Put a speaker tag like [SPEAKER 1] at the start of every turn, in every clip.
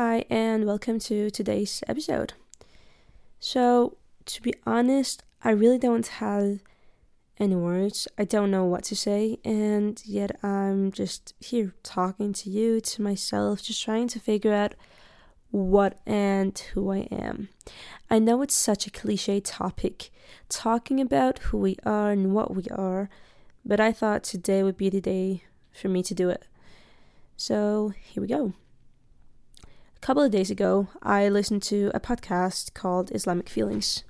[SPEAKER 1] Hi, and welcome to today's episode. So, to be honest, I really don't have any words. I don't know what to say, and yet I'm just here talking to you, to myself, just trying to figure out what and who I am. I know it's such a cliche topic, talking about who we are and what we are, but I thought today would be the day for me to do it. So, here we go. A couple of days ago, I listened to a podcast called Islamic Feelings.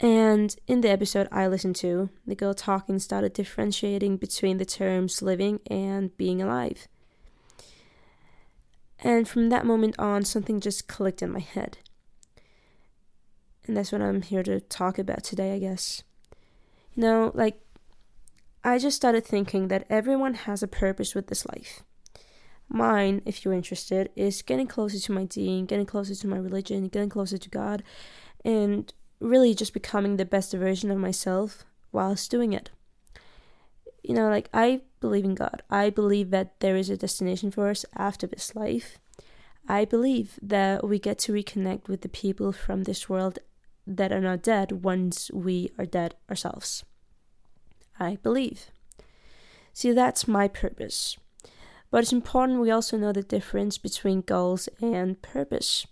[SPEAKER 1] And in the episode I listened to, the girl talking started differentiating between the terms living and being alive. And from that moment on, something just clicked in my head. And that's what I'm here to talk about today, I guess. You know, like, I just started thinking that everyone has a purpose with this life. Mine, if you're interested, is getting closer to my deen, getting closer to my religion, getting closer to God, and really just becoming the best version of myself whilst doing it. You know, like I believe in God. I believe that there is a destination for us after this life. I believe that we get to reconnect with the people from this world that are not dead once we are dead ourselves. I believe. See, that's my purpose. But it's important we also know the difference between goals and purpose.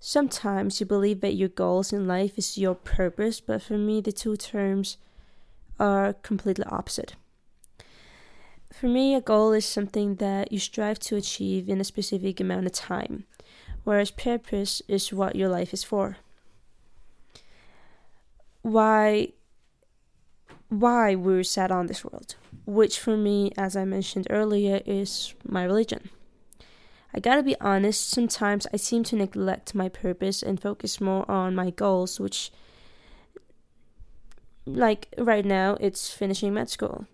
[SPEAKER 1] Sometimes you believe that your goals in life is your purpose, but for me, the two terms are completely opposite. For me, a goal is something that you strive to achieve in a specific amount of time, whereas purpose is what your life is for. Why why we're set on this world, which for me, as I mentioned earlier, is my religion. I gotta be honest, sometimes I seem to neglect my purpose and focus more on my goals, which, like right now, it's finishing med school,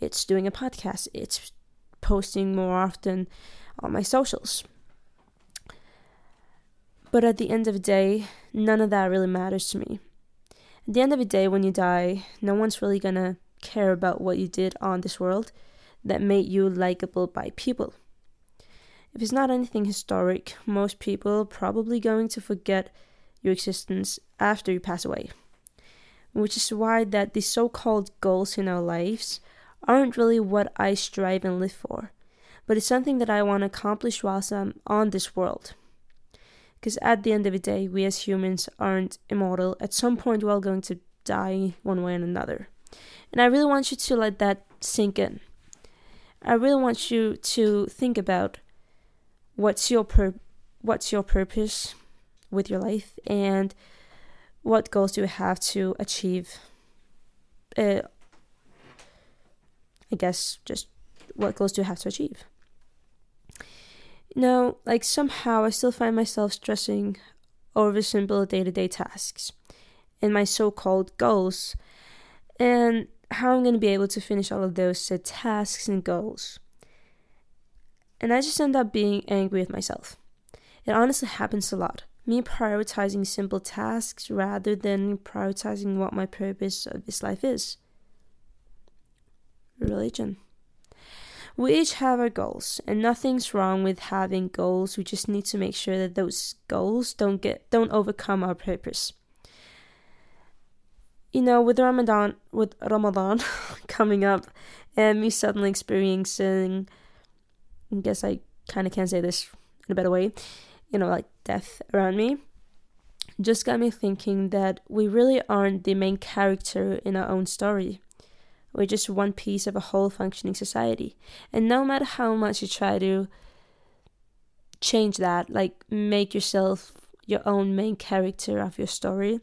[SPEAKER 1] it's doing a podcast, it's posting more often on my socials. But at the end of the day, none of that really matters to me. At the end of the day, when you die, no one's really gonna care about what you did on this world that made you likable by people. If it's not anything historic, most people are probably going to forget your existence after you pass away. Which is why that the so-called goals in our lives aren't really what I strive and live for, but it's something that I want to accomplish whilst I'm on this world. Because at the end of the day, we as humans aren't immortal. At some point, we're all going to die one way or another. And I really want you to let that sink in. I really want you to think about what's your pur- what's your purpose with your life and what goals do you have to achieve uh, I guess just what goals do you have to achieve no, like somehow I still find myself stressing over simple day to day tasks and my so called goals and how I'm going to be able to finish all of those set tasks and goals. And I just end up being angry with myself. It honestly happens a lot. Me prioritizing simple tasks rather than prioritizing what my purpose of this life is. Religion. We each have our goals, and nothing's wrong with having goals. We just need to make sure that those goals don't get don't overcome our purpose. You know, with Ramadan with Ramadan coming up and me suddenly experiencing I guess I kinda can't say this in a better way, you know, like death around me just got me thinking that we really aren't the main character in our own story. We're just one piece of a whole functioning society. And no matter how much you try to change that, like make yourself your own main character of your story,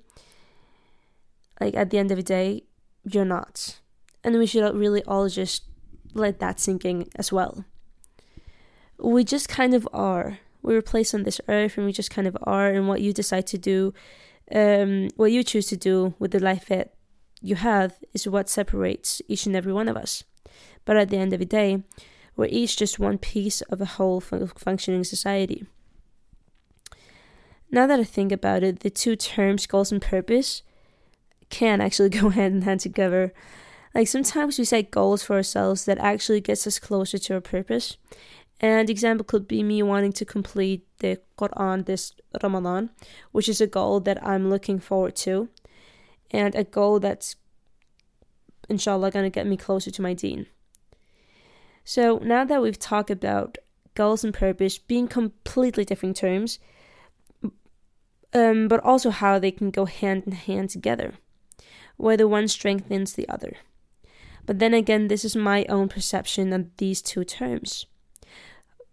[SPEAKER 1] like at the end of the day, you're not. And we should really all just let that sink in as well. We just kind of are. We were placed on this earth and we just kind of are, and what you decide to do, um, what you choose to do with the life that you have is what separates each and every one of us. But at the end of the day, we're each just one piece of a whole functioning society. Now that I think about it, the two terms, goals and purpose, can actually go hand in hand together. Like sometimes we set goals for ourselves that actually gets us closer to our purpose, And example could be me wanting to complete the Quran this Ramadan, which is a goal that I'm looking forward to, and a goal that's inshallah going to get me closer to my deen. So now that we've talked about goals and purpose being completely different terms, um, but also how they can go hand in hand together, whether one strengthens the other. But then again, this is my own perception of these two terms.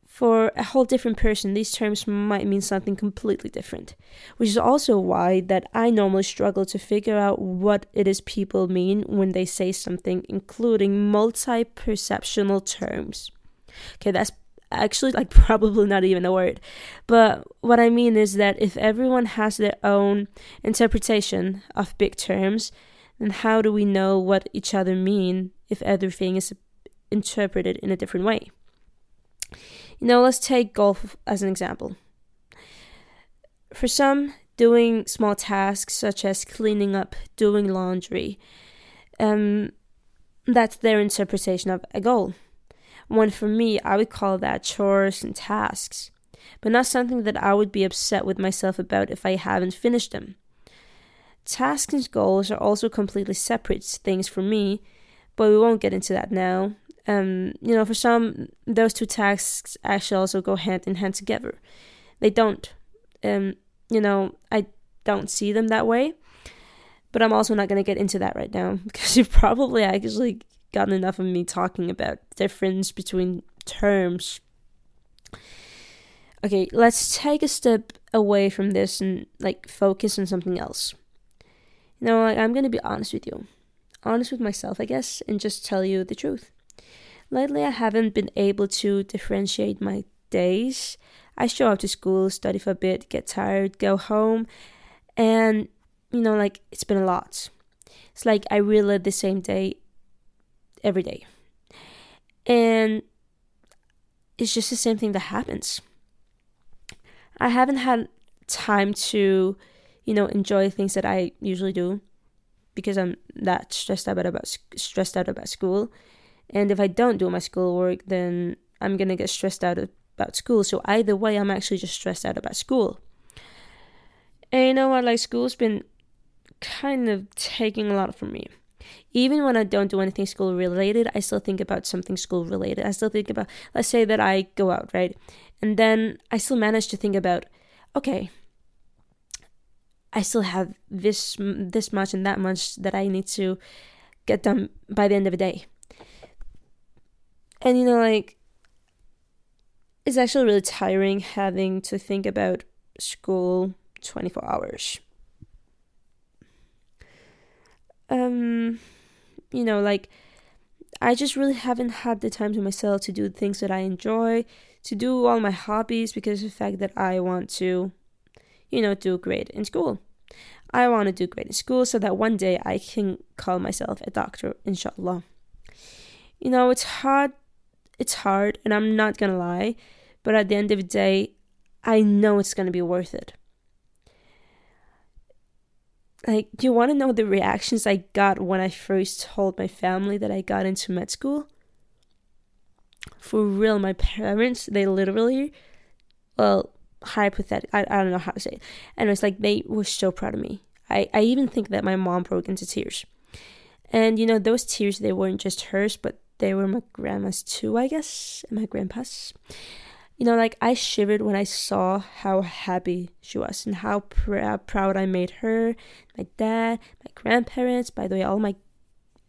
[SPEAKER 1] For a whole different person, these terms might mean something completely different, which is also why that I normally struggle to figure out what it is people mean when they say something, including multi-perceptional terms. Okay, that's actually like probably not even a word. But what I mean is that if everyone has their own interpretation of big terms, then how do we know what each other mean if everything is interpreted in a different way? You know, let's take golf as an example. For some, doing small tasks such as cleaning up, doing laundry, um, that's their interpretation of a goal. One for me, I would call that chores and tasks, but not something that I would be upset with myself about if I haven't finished them. Tasks and goals are also completely separate things for me, but we won't get into that now um, you know, for some, those two tasks actually also go hand in hand together. They don't. Um, you know, I don't see them that way. But I'm also not going to get into that right now because you've probably actually gotten enough of me talking about difference between terms. Okay, let's take a step away from this and like focus on something else. You know, like, I'm to be honest with you. Honest with myself, I guess, and just tell you the truth. Lately, I haven't been able to differentiate my days. I show up to school, study for a bit, get tired, go home, and you know, like it's been a lot. It's like I relive the same day every day. And it's just the same thing that happens. I haven't had time to, you know, enjoy things that I usually do because I'm that stressed out about stressed out about school. And if I don't do my schoolwork, then I'm gonna get stressed out about school. So either way, I'm actually just stressed out about school. And you know what? Like school's been kind of taking a lot from me. Even when I don't do anything school related, I still think about something school related. I still think about, let's say that I go out, right? And then I still manage to think about, okay, I still have this this much and that much that I need to get done by the end of the day. And you know, like, it's actually really tiring having to think about school 24 hours. Um, you know, like, I just really haven't had the time to myself to do things that I enjoy, to do all my hobbies because of the fact that I want to, you know, do great in school. I want to do great in school so that one day I can call myself a doctor, inshallah. You know, it's hard it's hard, and I'm not gonna lie, but at the end of the day, I know it's gonna be worth it. Like, do you wanna know the reactions I got when I first told my family that I got into med school? For real, my parents, they literally, well, hypothetical, I, I don't know how to say it. And it's like they were so proud of me. I, I even think that my mom broke into tears. And you know, those tears, they weren't just hers, but they were my grandma's too, I guess, and my grandpa's. You know, like I shivered when I saw how happy she was and how pr- proud I made her, my dad, my grandparents. By the way, all my,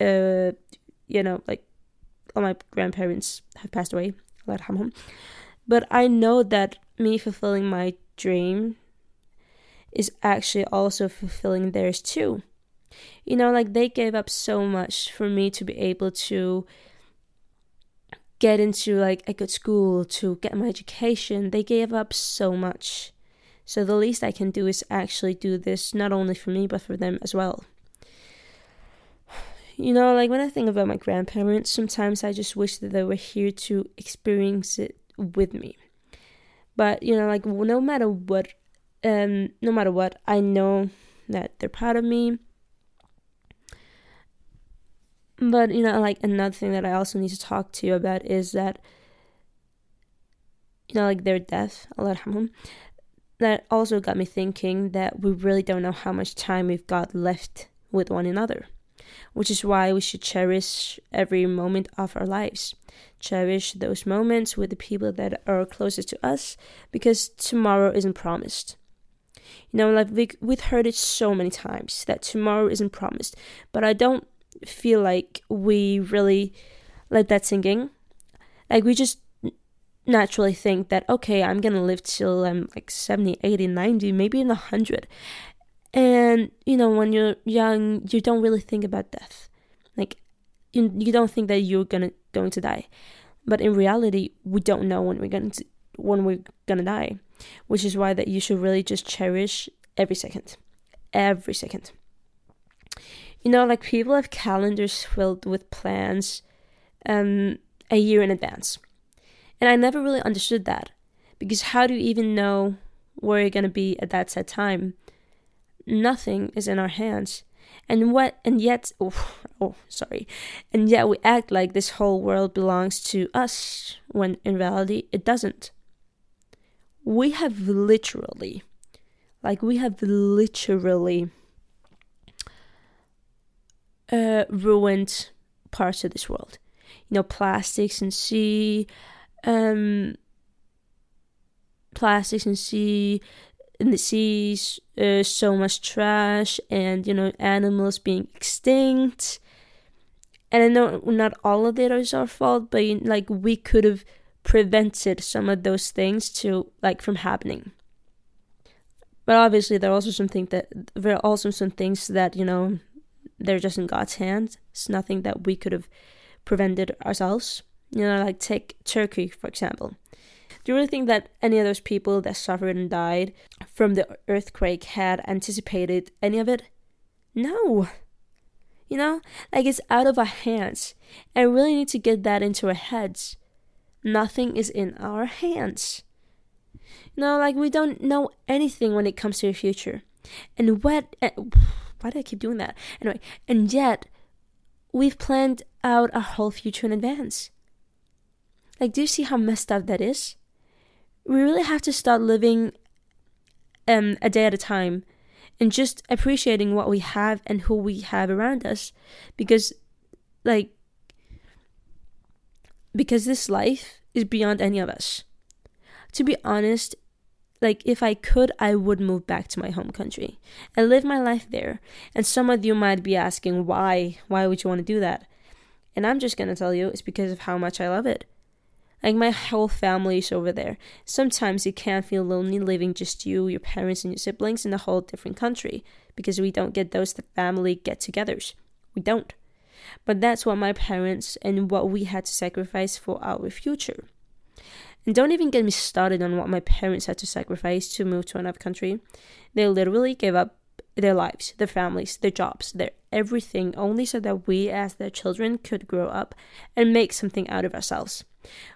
[SPEAKER 1] uh, you know, like all my grandparents have passed away. But I know that me fulfilling my dream is actually also fulfilling theirs too. You know, like they gave up so much for me to be able to get into like a good school, to get my education. They gave up so much. So the least I can do is actually do this not only for me but for them as well. You know, like when I think about my grandparents, sometimes I just wish that they were here to experience it with me. But you know, like no matter what, um, no matter what, I know that they're proud of me. But you know, like another thing that I also need to talk to you about is that you know, like their death, Allah that also got me thinking that we really don't know how much time we've got left with one another, which is why we should cherish every moment of our lives. Cherish those moments with the people that are closest to us because tomorrow isn't promised. You know, like we, we've heard it so many times that tomorrow isn't promised, but I don't feel like we really let that sink in. Like we just naturally think that okay i'm gonna live till i'm like 70 80 90 maybe in 100 and you know when you're young you don't really think about death. Like you, you don't think that you're gonna going to die. But in reality we don't know when we're going to when we're gonna die which is why that you should really just cherish every second. Every second. You know like people have calendars filled with plans um a year in advance. And I never really understood that. Because how do you even know where you're to be at that set time? Nothing is in our hands. And what and yet oh, oh sorry. And yet we act like this whole world belongs to us when in reality it doesn't. We have literally like we have literally uh, ruined parts of this world. You know, plastics and sea, um, plastics and sea in the seas, so much trash, and you know animals being extinct. And I know not all of it is our fault, but like we could have prevented some of those things to like from happening. But obviously, there are also some things that there are also some things that you know they're just in God's hands. It's nothing that we could have prevented ourselves. You know, like take Turkey, for example. Do you really think that any of those people that suffered and died from the earthquake had anticipated any of it? No. You know, like it's out of our hands. And we really need to get that into our heads. Nothing is in our hands. You know, like we don't know anything when it comes to the future. And what. Eh, why do I keep doing that? Anyway, and yet, we've planned out our whole future in advance. Like, do you see how messed up that is? We really have to start living um, a day at a time and just appreciating what we have and who we have around us because, like, because this life is beyond any of us. To be honest, like if I could, I would move back to my home country and live my life there. And some of you might be asking why? Why would you want to do that? And I'm just going to tell you it's because of how much I love it. Like my whole family is over there. Sometimes you can feel lonely living just you, your parents, and your siblings in a whole different country because we don't get those family get togethers. We don't. But that's what my parents and what we had to sacrifice for our future. And don't even get me started on what my parents had to sacrifice to move to another country. They literally gave up their lives, their families, their jobs, their everything only so that we, as their children, could grow up and make something out of ourselves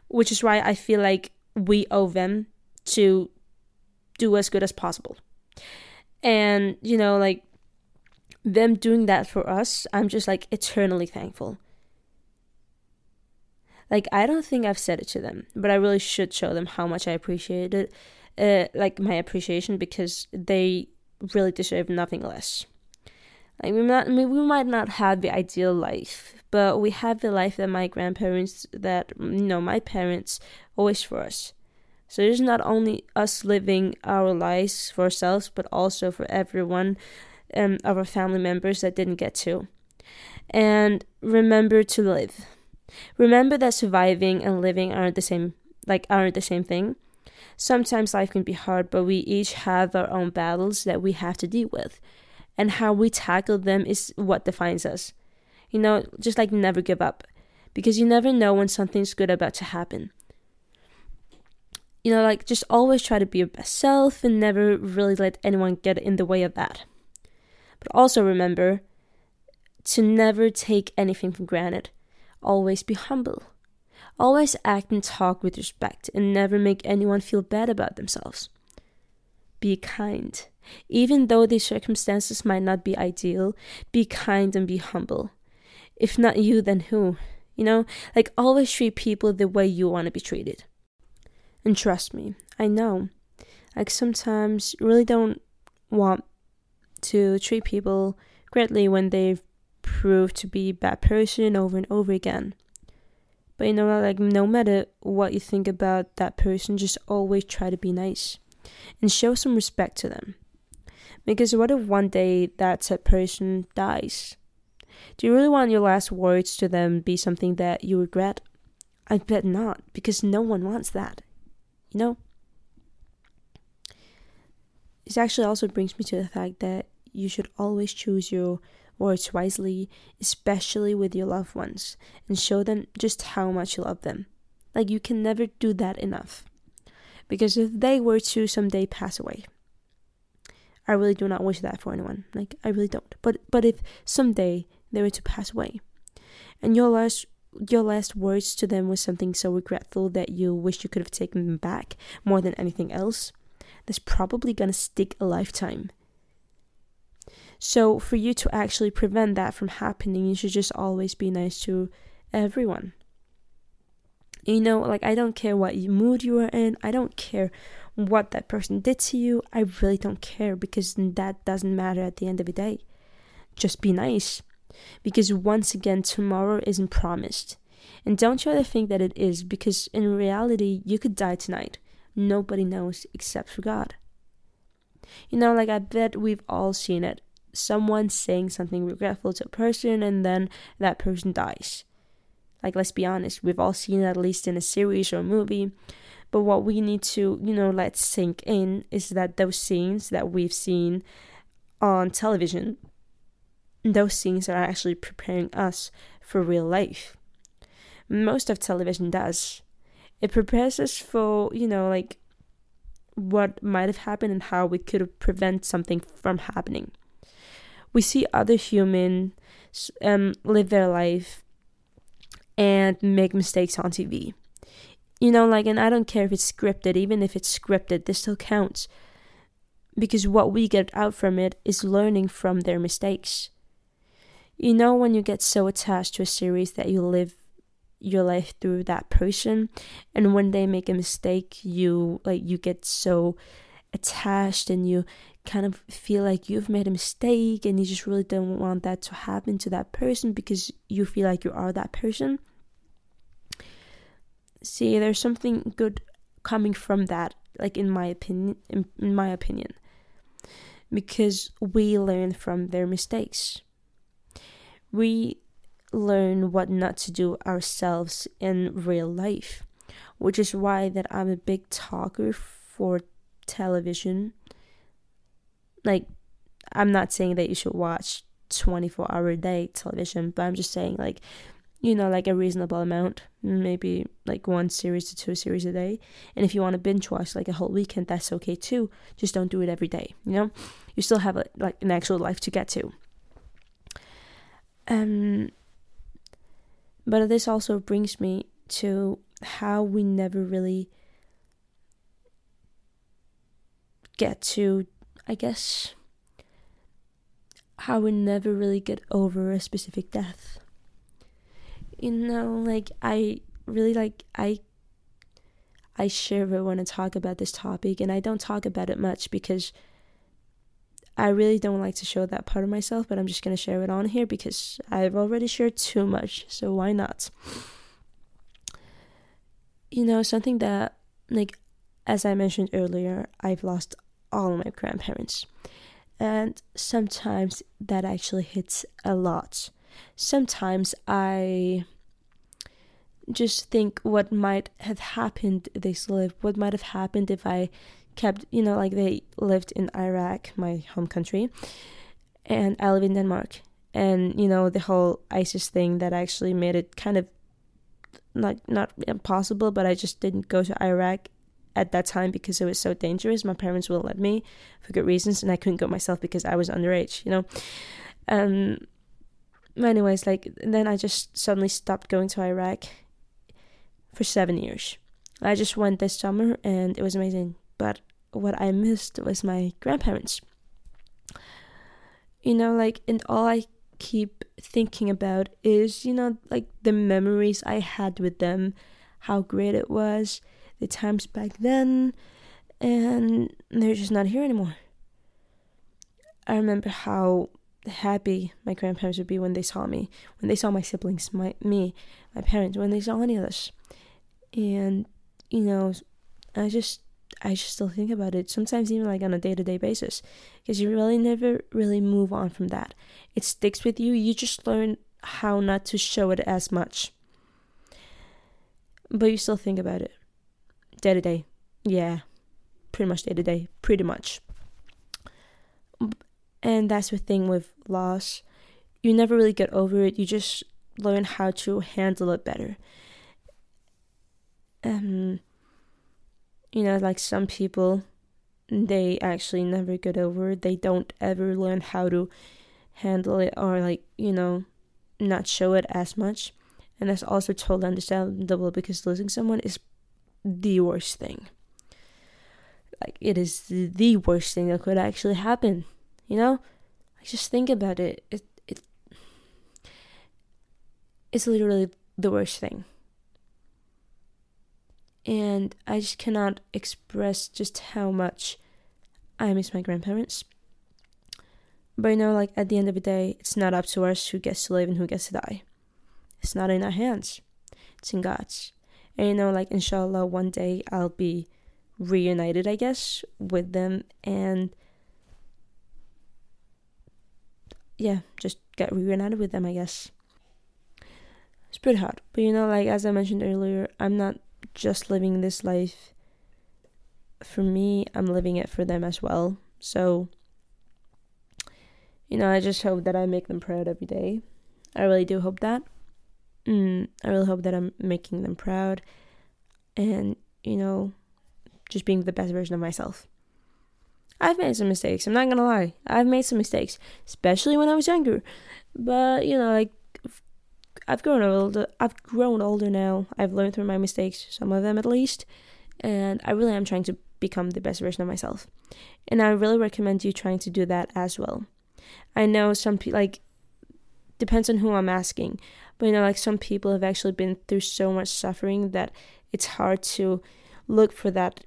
[SPEAKER 1] which is why I feel like we owe them to do as good as possible. And, you know, like them doing that for us, I'm just like eternally thankful. Like, I don't think I've said it to them, but I really should show them how much I appreciate it, uh, like my appreciation, because they really deserve nothing less. Like we might, we might not have the ideal life, but we have the life that my grandparents, that you know, my parents always for us. So it's not only us living our lives for ourselves, but also for everyone um, of our family members that didn't get to. And remember to live. Remember that surviving and living aren't the same, like aren't the same thing. Sometimes life can be hard, but we each have our own battles that we have to deal with and how we tackle them is what defines us. You know, just like never give up because you never know when something's good about to happen. You know, like just always try to be your best self and never really let anyone get in the way of that. But also remember to never take anything for granted. Always be humble. Always act and talk with respect and never make anyone feel bad about themselves. Be kind. Even though the circumstances might not be ideal, be kind and be humble. If not you, then who? You know, like always treat people the way you want to be treated. And trust me, I know. Like sometimes you really don't want to treat people greatly when they've proved to be a bad person over and over again. But you know, like no matter what you think about that person, just always try to be nice and show some respect to them. Because what if one day that said person dies? Do you really want your last words to them be something that you regret? I bet not, because no one wants that. You know? This actually also brings me to the fact that you should always choose your words wisely, especially with your loved ones, and show them just how much you love them. Like, you can never do that enough. Because if they were to someday pass away, I really do not wish that for anyone. Like, I really don't. But but if someday they were to pass away, and your last your last words to them was something so regretful that you wish you could have taken them back more than anything else, that's probably gonna stick a lifetime. So, for you to actually prevent that from happening, you should just always be nice to everyone. You know, like, I don't care what mood you are in, I don't care what that person did to you. I really don't care because that doesn't matter at the end of the day. Just be nice. Because once again, tomorrow isn't promised. And don't try to think that it is because in reality, you could die tonight. Nobody knows except for God. You know, like I bet we've all seen it. Someone saying something regretful to a person and then that person dies. Like, let's be honest, we've all seen at least in a series or a movie. But what we need to, you know, let sink in is that those scenes that we've seen on television, those scenes are actually preparing us for real life. Most of television does. It prepares us for, you know, like what might have happened and how we could prevent something from happening. We see other humans um, live their life and make mistakes on TV. You know, like, and I don't care if it's scripted, even if it's scripted, this still counts. Because what we get out from it is learning from their mistakes. You know, when you get so attached to a series that you live your life through that person and when they make a mistake you like you get so attached and you kind of feel like you've made a mistake and you just really don't want that to happen to that person because you feel like you are that person see there's something good coming from that like in my opinion in, my opinion because we learn from their mistakes we learn what not to do ourselves in real life, which is why that I'm a big talker for television. Like I'm not saying that you should watch 24 hour a day television, but I'm just saying like you know like a reasonable amount, maybe like one series to two series a day. And if you want to binge watch like a whole weekend, that's okay too. Just don't do it every day, you know? You still have a, like an actual life to get to. Um but this also brings me to how we never really get to, I guess, how we never really get over a specific death. You know, like, I really like, I. I shiver when I talk about this topic, and I don't talk about it much because I really don't like to show that part of myself, but I'm just going to share it on here because I've already shared too much, so why not? You know, something that, like, as I mentioned earlier, I've lost all my grandparents. And sometimes that actually hits a lot. Sometimes I just think what might have happened they lived, what might have happened if I kept, you know, like they lived in Iraq, my home country, and I live in Denmark. And, you know, the whole ISIS thing that actually made it kind of not not impossible, but I just didn't go to Iraq at that time because it was so dangerous. My parents wouldn't let me for good reasons, and I couldn't go myself because I was underage, you know. Um, anyways, like then I just suddenly stopped going to Iraq for seven years. I just went this summer, and it was amazing but what I missed was my grandparents. You know, like, and all I keep thinking about is, you know, like the memories I had with them, how great it was, the times back then, and they're just not here anymore. I remember how happy my grandparents would be when they saw me, when they saw my siblings, my me, my parents, when they saw any of us. And you know, I just I just still think about it sometimes even like on a day-to-day basis because you really never really move on from that. It sticks with you. You just learn how not to show it as much. But you still think about it day to day. Yeah. Pretty much day to day, pretty much. And that's the thing with loss. You never really get over it. You just learn how to handle it better. Um, you know, like some people, they actually never get over it. They don't ever learn how to handle it or, like, you know, not show it as much. And that's also totally understandable because losing someone is the worst thing. Like, it is the worst thing that could actually happen. You know, like just think about it. It it it's literally the worst thing. And I just cannot express just how much I miss my grandparents. But you know, like at the end of the day, it's not up to us who gets to live and who gets to die. It's not in our hands. It's in God's. And you know, like inshallah, one day I'll be reunited, I guess, with them and yeah, just get reunited with them, I guess. It's pretty hard. But you know, like as I mentioned earlier, I'm not just living this life for me, I'm living it for them as well. So, you know, I just hope that I make them proud every day. I really do hope that. Mm, I really hope that I'm making them proud and, you know, just being the best version of myself. I've made some mistakes. I'm not gonna lie. I've made some mistakes, especially when I was younger. But you know, like I've grown older. I've grown older now. I've learned through my mistakes, some of them at least, and I really am trying to become the best version of myself. And I really recommend you trying to do that as well. I know some people like depends on who I'm asking, but you know, like some people have actually been through so much suffering that it's hard to look for that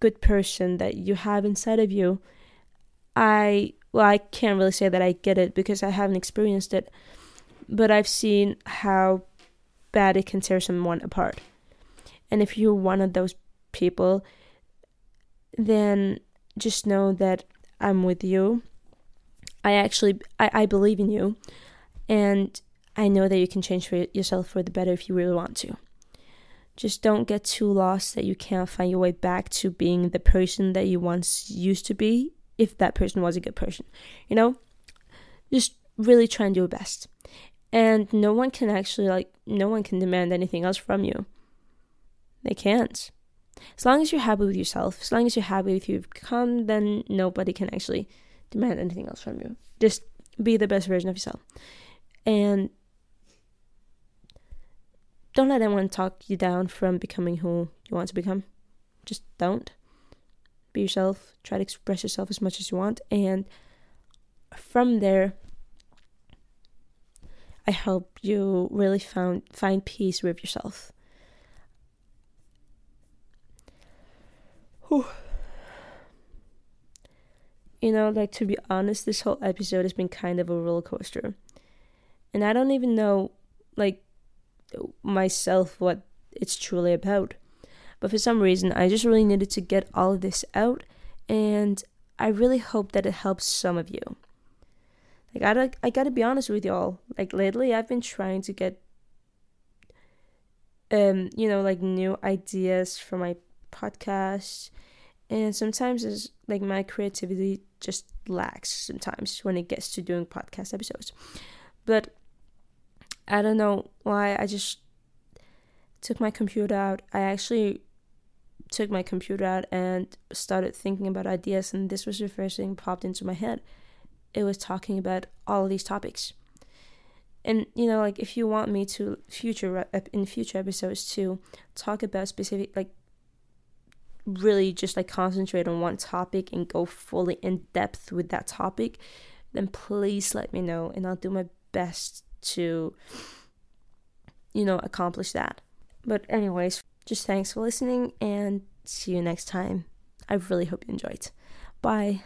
[SPEAKER 1] good person that you have inside of you, I well, I can't really say that I get it because I haven't experienced it, but I've seen how bad it can tear someone apart. And if you're one of those people, then just know that I'm with you. I actually I, I believe in you and I know that you can change for yourself for the better if you really want to. Just don't get too lost that you can't find your way back to being the person that you once used to be if that person was a good person. You know? Just really try and do your best. And no one can actually, like, no one can demand anything else from you. They can't. As long as you're happy with yourself, as long as you're happy with who you've become, then nobody can actually demand anything else from you. Just be the best version of yourself. And don't let anyone talk you down from becoming who you want to become. Just don't. Be yourself. Try to express yourself as much as you want. And from there, I hope you really found find peace with yourself. Whew. You know, like to be honest, this whole episode has been kind of a roller coaster. And I don't even know like myself what it's truly about. But for some reason, I just really needed to get all of this out, and I really hope that it helps some of you. Like I, I gotta be honest with y'all. Like lately, I've been trying to get, um, you know, like new ideas for my podcast, and sometimes it's like my creativity just lacks sometimes when it gets to doing podcast episodes. But I don't know why I just took my computer out. I actually took my computer out and started thinking about ideas and this was the first thing popped into my head. It was talking about all of these topics. And you know like if you want me to future in future episodes to talk about specific like really just like concentrate on one topic and go fully in depth with that topic, then please let me know and I'll do my best to, you know, accomplish that. But, anyways, just thanks for listening and see you next time. I really hope you enjoyed. Bye.